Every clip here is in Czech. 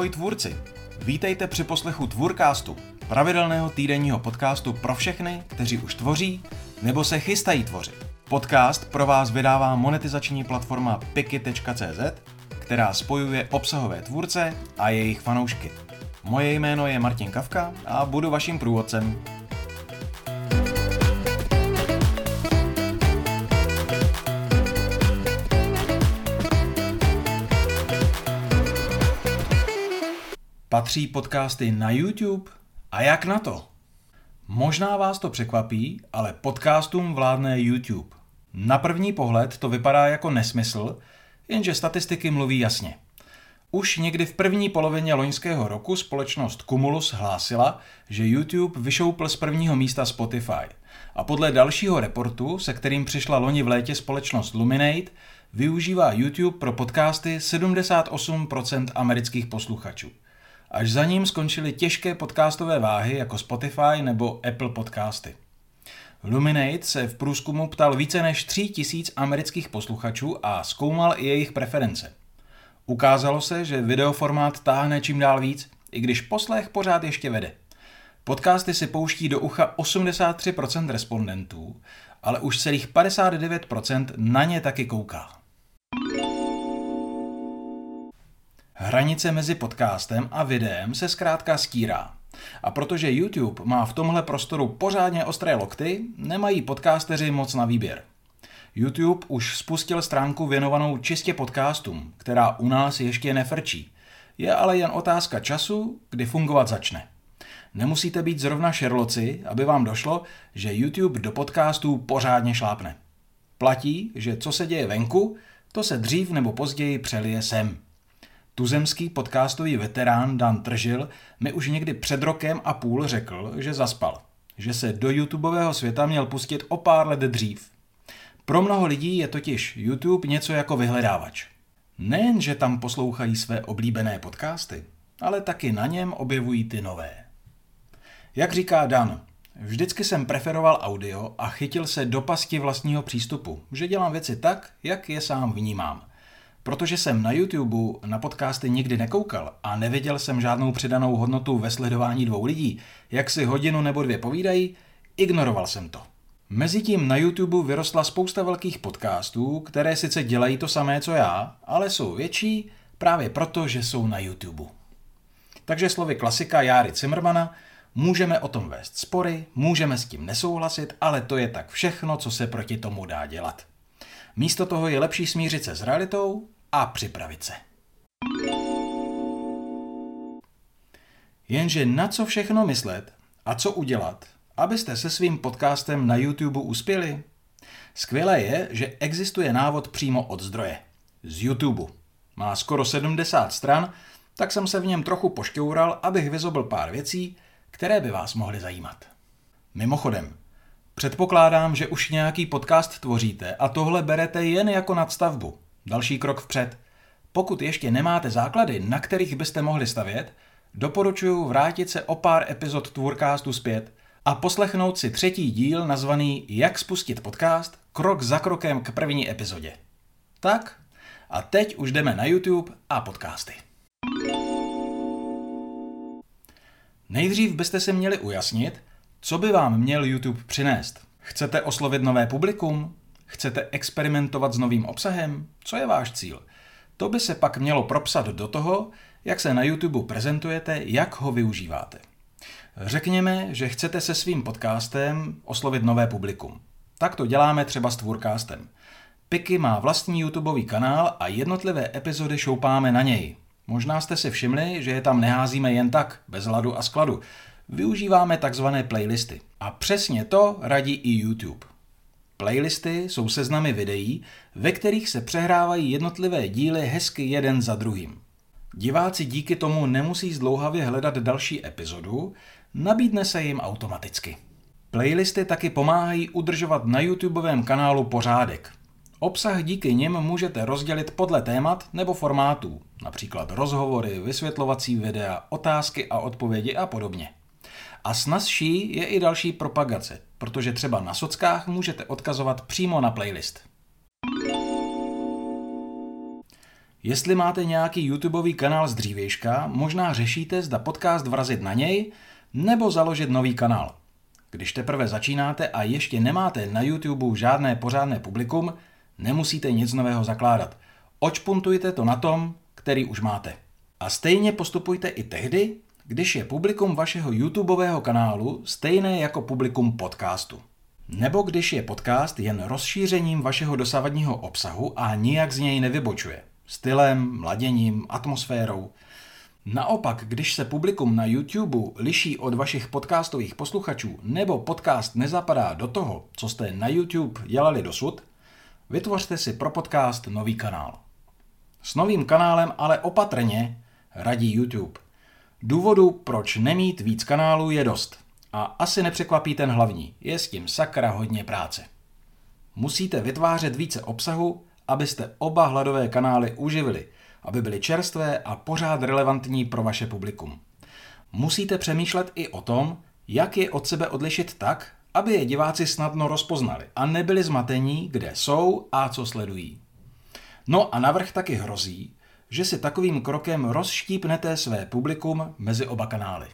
Ahoj tvůrci! Vítejte při poslechu Tvůrkástu, pravidelného týdenního podcastu pro všechny, kteří už tvoří nebo se chystají tvořit. Podcast pro vás vydává monetizační platforma piki.cz, která spojuje obsahové tvůrce a jejich fanoušky. Moje jméno je Martin Kavka a budu vaším průvodcem. Patří podcasty na YouTube? A jak na to? Možná vás to překvapí, ale podcastům vládne YouTube. Na první pohled to vypadá jako nesmysl, jenže statistiky mluví jasně. Už někdy v první polovině loňského roku společnost Cumulus hlásila, že YouTube vyšoupl z prvního místa Spotify. A podle dalšího reportu, se kterým přišla loni v létě společnost Luminate, využívá YouTube pro podcasty 78% amerických posluchačů. Až za ním skončily těžké podcastové váhy jako Spotify nebo Apple podcasty. Luminate se v průzkumu ptal více než 3000 amerických posluchačů a zkoumal i jejich preference. Ukázalo se, že videoformát táhne čím dál víc, i když poslech pořád ještě vede. Podcasty si pouští do ucha 83% respondentů, ale už celých 59% na ně taky kouká. Hranice mezi podcastem a videem se zkrátka stírá. A protože YouTube má v tomhle prostoru pořádně ostré lokty, nemají podcasteři moc na výběr. YouTube už spustil stránku věnovanou čistě podcastům, která u nás ještě nefrčí. Je ale jen otázka času, kdy fungovat začne. Nemusíte být zrovna šerloci, aby vám došlo, že YouTube do podcastů pořádně šlápne. Platí, že co se děje venku, to se dřív nebo později přelije sem. Tuzemský podcastový veterán Dan Tržil mi už někdy před rokem a půl řekl, že zaspal. Že se do YouTubeového světa měl pustit o pár let dřív. Pro mnoho lidí je totiž YouTube něco jako vyhledávač. Nejen, že tam poslouchají své oblíbené podcasty, ale taky na něm objevují ty nové. Jak říká Dan, vždycky jsem preferoval audio a chytil se do pasti vlastního přístupu, že dělám věci tak, jak je sám vnímám. Protože jsem na YouTube na podcasty nikdy nekoukal a neviděl jsem žádnou přidanou hodnotu ve sledování dvou lidí, jak si hodinu nebo dvě povídají, ignoroval jsem to. Mezitím na YouTube vyrostla spousta velkých podcastů, které sice dělají to samé, co já, ale jsou větší právě proto, že jsou na YouTube. Takže slovy klasika Járy Zimmermana, můžeme o tom vést spory, můžeme s tím nesouhlasit, ale to je tak všechno, co se proti tomu dá dělat. Místo toho je lepší smířit se s realitou a připravit se. Jenže na co všechno myslet a co udělat, abyste se svým podcastem na YouTube uspěli? Skvělé je, že existuje návod přímo od zdroje. Z YouTube. Má skoro 70 stran, tak jsem se v něm trochu pošťoural, abych vyzobl pár věcí, které by vás mohly zajímat. Mimochodem, Předpokládám, že už nějaký podcast tvoříte a tohle berete jen jako nadstavbu. Další krok vpřed. Pokud ještě nemáte základy, na kterých byste mohli stavět, doporučuji vrátit se o pár epizod Tvůrkástu zpět a poslechnout si třetí díl nazvaný Jak spustit podcast krok za krokem k první epizodě. Tak, a teď už jdeme na YouTube a podcasty. Nejdřív byste si měli ujasnit, co by vám měl YouTube přinést? Chcete oslovit nové publikum? Chcete experimentovat s novým obsahem? Co je váš cíl? To by se pak mělo propsat do toho, jak se na YouTube prezentujete, jak ho využíváte. Řekněme, že chcete se svým podcastem oslovit nové publikum. Tak to děláme třeba s Tvůrkástem. Piky má vlastní YouTubeový kanál a jednotlivé epizody šoupáme na něj. Možná jste si všimli, že je tam neházíme jen tak, bez hladu a skladu využíváme takzvané playlisty. A přesně to radí i YouTube. Playlisty jsou seznamy videí, ve kterých se přehrávají jednotlivé díly hezky jeden za druhým. Diváci díky tomu nemusí zdlouhavě hledat další epizodu, nabídne se jim automaticky. Playlisty taky pomáhají udržovat na YouTubeovém kanálu pořádek. Obsah díky nim můžete rozdělit podle témat nebo formátů, například rozhovory, vysvětlovací videa, otázky a odpovědi a podobně. A snazší je i další propagace, protože třeba na sockách můžete odkazovat přímo na playlist. Jestli máte nějaký YouTubeový kanál z dřívějška, možná řešíte, zda podcast vrazit na něj nebo založit nový kanál. Když teprve začínáte a ještě nemáte na YouTube žádné pořádné publikum, nemusíte nic nového zakládat. Očpuntujte to na tom, který už máte. A stejně postupujte i tehdy, když je publikum vašeho YouTubeového kanálu stejné jako publikum podcastu. Nebo když je podcast jen rozšířením vašeho dosavadního obsahu a nijak z něj nevybočuje. Stylem, mladěním, atmosférou. Naopak, když se publikum na YouTube liší od vašich podcastových posluchačů nebo podcast nezapadá do toho, co jste na YouTube dělali dosud, vytvořte si pro podcast nový kanál. S novým kanálem ale opatrně radí YouTube. Důvodu, proč nemít víc kanálů, je dost. A asi nepřekvapí ten hlavní, je s tím sakra hodně práce. Musíte vytvářet více obsahu, abyste oba hladové kanály uživili, aby byly čerstvé a pořád relevantní pro vaše publikum. Musíte přemýšlet i o tom, jak je od sebe odlišit tak, aby je diváci snadno rozpoznali a nebyli zmatení, kde jsou a co sledují. No a navrh taky hrozí, že si takovým krokem rozštípnete své publikum mezi oba kanály.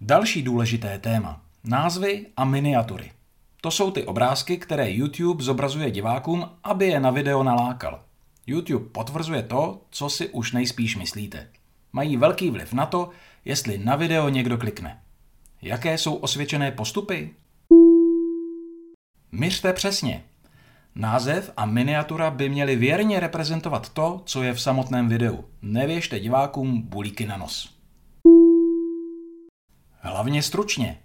Další důležité téma. Názvy a miniatury. To jsou ty obrázky, které YouTube zobrazuje divákům, aby je na video nalákal. YouTube potvrzuje to, co si už nejspíš myslíte. Mají velký vliv na to, jestli na video někdo klikne. Jaké jsou osvědčené postupy? Myřte přesně. Název a miniatura by měly věrně reprezentovat to, co je v samotném videu. Nevěžte divákům bulíky na nos. Hlavně stručně.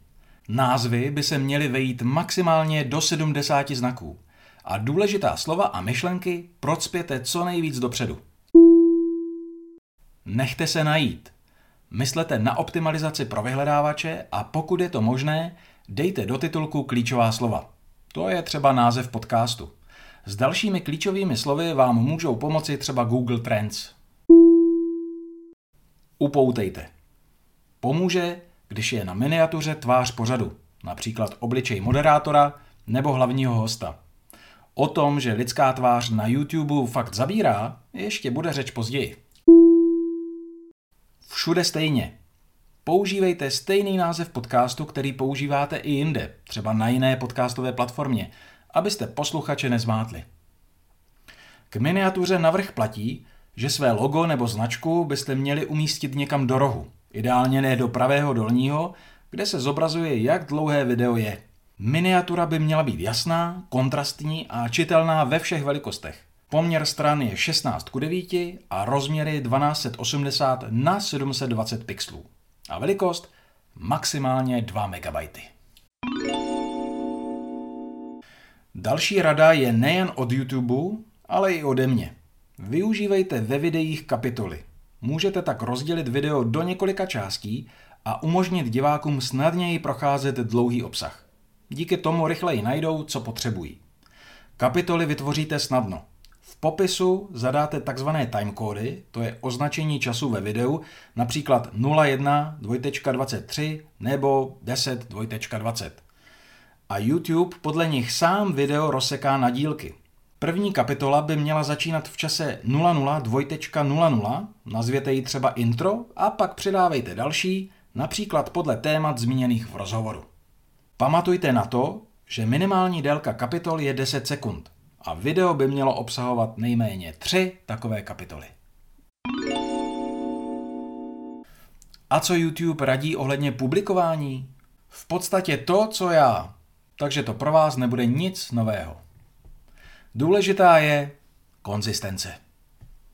Názvy by se měly vejít maximálně do 70 znaků. A důležitá slova a myšlenky procpěte co nejvíc dopředu. Nechte se najít. Myslete na optimalizaci pro vyhledávače a pokud je to možné, dejte do titulku klíčová slova. To je třeba název podcastu. S dalšími klíčovými slovy vám můžou pomoci třeba Google Trends. Upoutejte. Pomůže, když je na miniatuře tvář pořadu, například obličej moderátora nebo hlavního hosta. O tom, že lidská tvář na YouTube fakt zabírá, ještě bude řeč později. Všude stejně. Používejte stejný název podcastu, který používáte i jinde, třeba na jiné podcastové platformě, abyste posluchače nezmátli. K miniatuře navrh platí, že své logo nebo značku byste měli umístit někam do rohu, ideálně ne do pravého dolního, kde se zobrazuje, jak dlouhé video je. Miniatura by měla být jasná, kontrastní a čitelná ve všech velikostech. Poměr stran je 16 k 9 a rozměry 1280 na 720 pixelů. A velikost maximálně 2 MB. Další rada je nejen od YouTube, ale i ode mě. Využívejte ve videích kapitoly. Můžete tak rozdělit video do několika částí a umožnit divákům snadněji procházet dlouhý obsah. Díky tomu rychleji najdou, co potřebují. Kapitoly vytvoříte snadno. V popisu zadáte tzv. timecody, to je označení času ve videu, například 01, 2.23 nebo 10, 2.20. A YouTube podle nich sám video rozseká na dílky. První kapitola by měla začínat v čase 00 2.00, nazvěte ji třeba intro a pak přidávejte další, například podle témat zmíněných v rozhovoru. Pamatujte na to, že minimální délka kapitol je 10 sekund a video by mělo obsahovat nejméně 3 takové kapitoly. A co YouTube radí ohledně publikování? V podstatě to, co já. Takže to pro vás nebude nic nového. Důležitá je konzistence.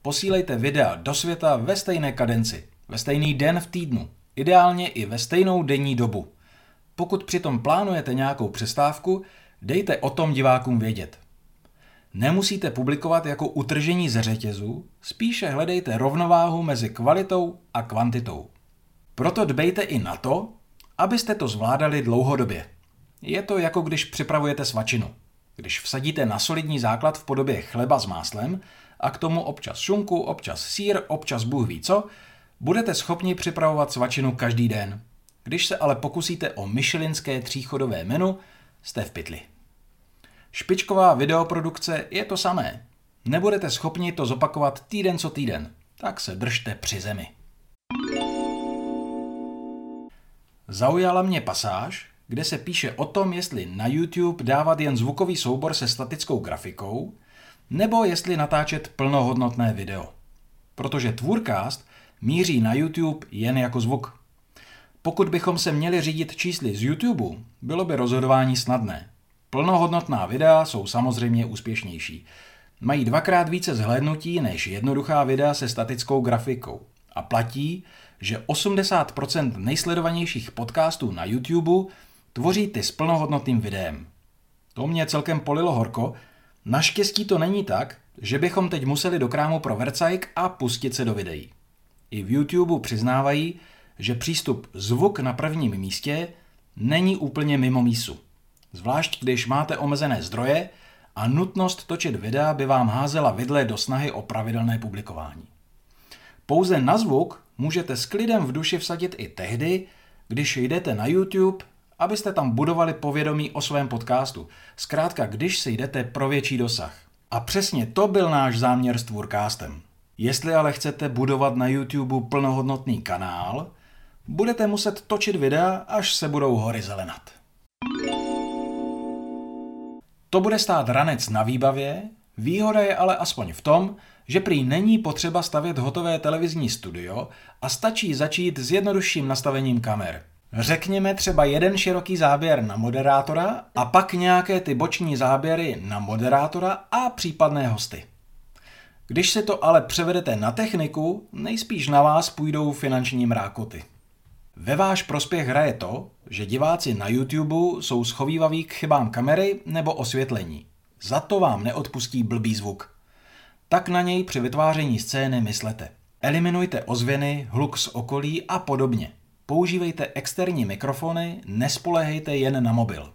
Posílejte videa do světa ve stejné kadenci, ve stejný den v týdnu, ideálně i ve stejnou denní dobu. Pokud přitom plánujete nějakou přestávku, dejte o tom divákům vědět. Nemusíte publikovat jako utržení ze řetězu, spíše hledejte rovnováhu mezi kvalitou a kvantitou. Proto dbejte i na to, abyste to zvládali dlouhodobě. Je to jako když připravujete svačinu. Když vsadíte na solidní základ v podobě chleba s máslem a k tomu občas šunku, občas sír, občas bůh ví co, budete schopni připravovat svačinu každý den. Když se ale pokusíte o myšelinské tříchodové menu, jste v pytli. Špičková videoprodukce je to samé. Nebudete schopni to zopakovat týden co týden, tak se držte při zemi. Zaujala mě pasáž, kde se píše o tom, jestli na YouTube dávat jen zvukový soubor se statickou grafikou, nebo jestli natáčet plnohodnotné video. Protože Tvůrcast míří na YouTube jen jako zvuk. Pokud bychom se měli řídit čísly z YouTube, bylo by rozhodování snadné. Plnohodnotná videa jsou samozřejmě úspěšnější. Mají dvakrát více zhlédnutí než jednoduchá videa se statickou grafikou. A platí, že 80% nejsledovanějších podcastů na YouTube tvoří ty s plnohodnotným videem. To mě celkem polilo horko. Naštěstí to není tak, že bychom teď museli do krámu pro Vercajk a pustit se do videí. I v YouTube přiznávají, že přístup zvuk na prvním místě není úplně mimo mísu. Zvlášť když máte omezené zdroje a nutnost točit videa by vám házela vidle do snahy o pravidelné publikování. Pouze na zvuk můžete s klidem v duši vsadit i tehdy, když jdete na YouTube, abyste tam budovali povědomí o svém podcastu. Zkrátka, když si jdete pro větší dosah. A přesně to byl náš záměr s Tvůrkástem. Jestli ale chcete budovat na YouTube plnohodnotný kanál, budete muset točit videa, až se budou hory zelenat. To bude stát ranec na výbavě, výhoda je ale aspoň v tom, že prý není potřeba stavět hotové televizní studio a stačí začít s jednodušším nastavením kamer. Řekněme třeba jeden široký záběr na moderátora a pak nějaké ty boční záběry na moderátora a případné hosty. Když se to ale převedete na techniku, nejspíš na vás půjdou finanční mrákoty. Ve váš prospěch hraje to, že diváci na YouTube jsou schovývaví k chybám kamery nebo osvětlení. Za to vám neodpustí blbý zvuk. Tak na něj při vytváření scény myslete. Eliminujte ozvěny, hluk z okolí a podobně. Používejte externí mikrofony, nespolehejte jen na mobil.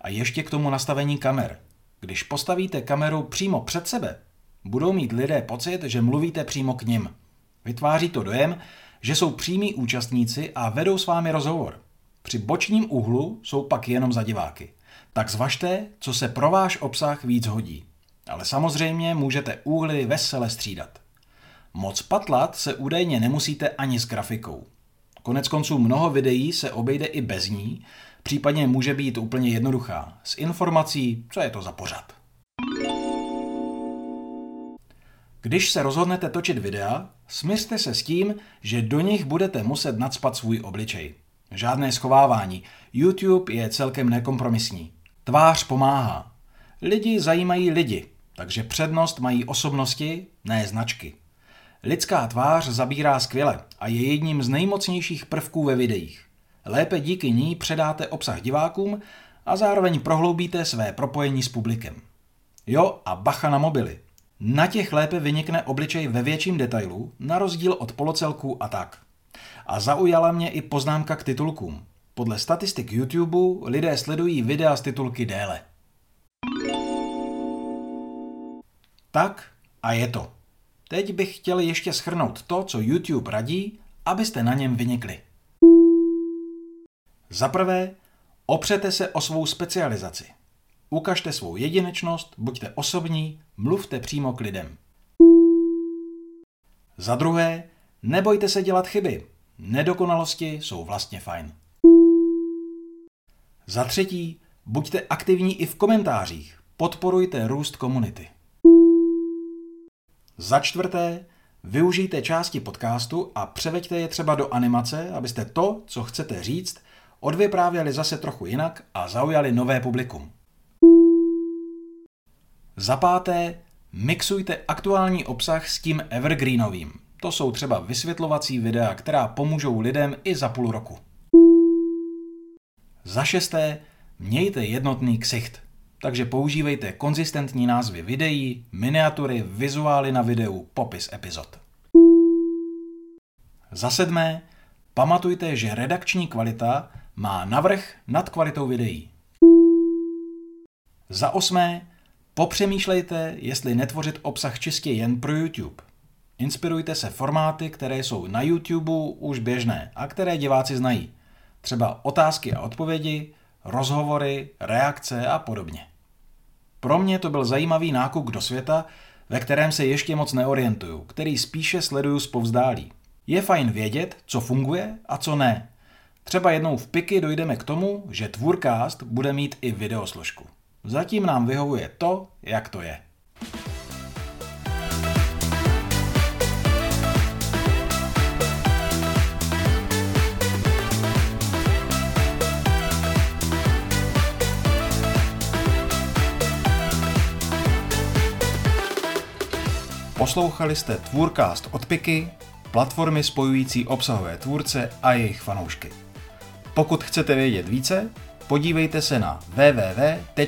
A ještě k tomu nastavení kamer. Když postavíte kameru přímo před sebe, budou mít lidé pocit, že mluvíte přímo k nim. Vytváří to dojem, že jsou přímí účastníci a vedou s vámi rozhovor. Při bočním úhlu jsou pak jenom za diváky. Tak zvažte, co se pro váš obsah víc hodí. Ale samozřejmě můžete úhly vesele střídat. Moc patlat se údajně nemusíte ani s grafikou. Konec konců mnoho videí se obejde i bez ní, případně může být úplně jednoduchá, s informací, co je to za pořad. Když se rozhodnete točit videa, smířte se s tím, že do nich budete muset nadspat svůj obličej. Žádné schovávání. YouTube je celkem nekompromisní. Tvář pomáhá. Lidi zajímají lidi, takže přednost mají osobnosti, ne značky. Lidská tvář zabírá skvěle a je jedním z nejmocnějších prvků ve videích. Lépe díky ní předáte obsah divákům a zároveň prohloubíte své propojení s publikem. Jo a bacha na mobily. Na těch lépe vynikne obličej ve větším detailu, na rozdíl od polocelků a tak. A zaujala mě i poznámka k titulkům. Podle statistik YouTube lidé sledují videa z titulky déle. Tak a je to. Teď bych chtěl ještě schrnout to, co YouTube radí, abyste na něm vynikli. Za prvé, opřete se o svou specializaci. Ukažte svou jedinečnost, buďte osobní, mluvte přímo k lidem. Za druhé, nebojte se dělat chyby. Nedokonalosti jsou vlastně fajn. Za třetí, buďte aktivní i v komentářích. Podporujte růst komunity. Za čtvrté, využijte části podcastu a převeďte je třeba do animace, abyste to, co chcete říct, odvyprávěli zase trochu jinak a zaujali nové publikum. Za páté, mixujte aktuální obsah s tím evergreenovým. To jsou třeba vysvětlovací videa, která pomůžou lidem i za půl roku. Za šesté, mějte jednotný ksicht. Takže používejte konzistentní názvy videí, miniatury, vizuály na videu, popis epizod. Za sedmé, pamatujte, že redakční kvalita má navrh nad kvalitou videí. Za osmé, popřemýšlejte, jestli netvořit obsah čistě jen pro YouTube. Inspirujte se formáty, které jsou na YouTube už běžné a které diváci znají. Třeba otázky a odpovědi, rozhovory, reakce a podobně. Pro mě to byl zajímavý nákup do světa, ve kterém se ještě moc neorientuju, který spíše sleduju zpovzdálí. Je fajn vědět, co funguje a co ne. Třeba jednou v piky dojdeme k tomu, že Tvůrcast bude mít i videosložku. Zatím nám vyhovuje to, jak to je. Poslouchali jste Tvůrcast od Piky, platformy spojující obsahové tvůrce a jejich fanoušky. Pokud chcete vědět více, podívejte se na www.piky.cz.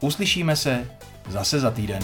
Uslyšíme se zase za týden.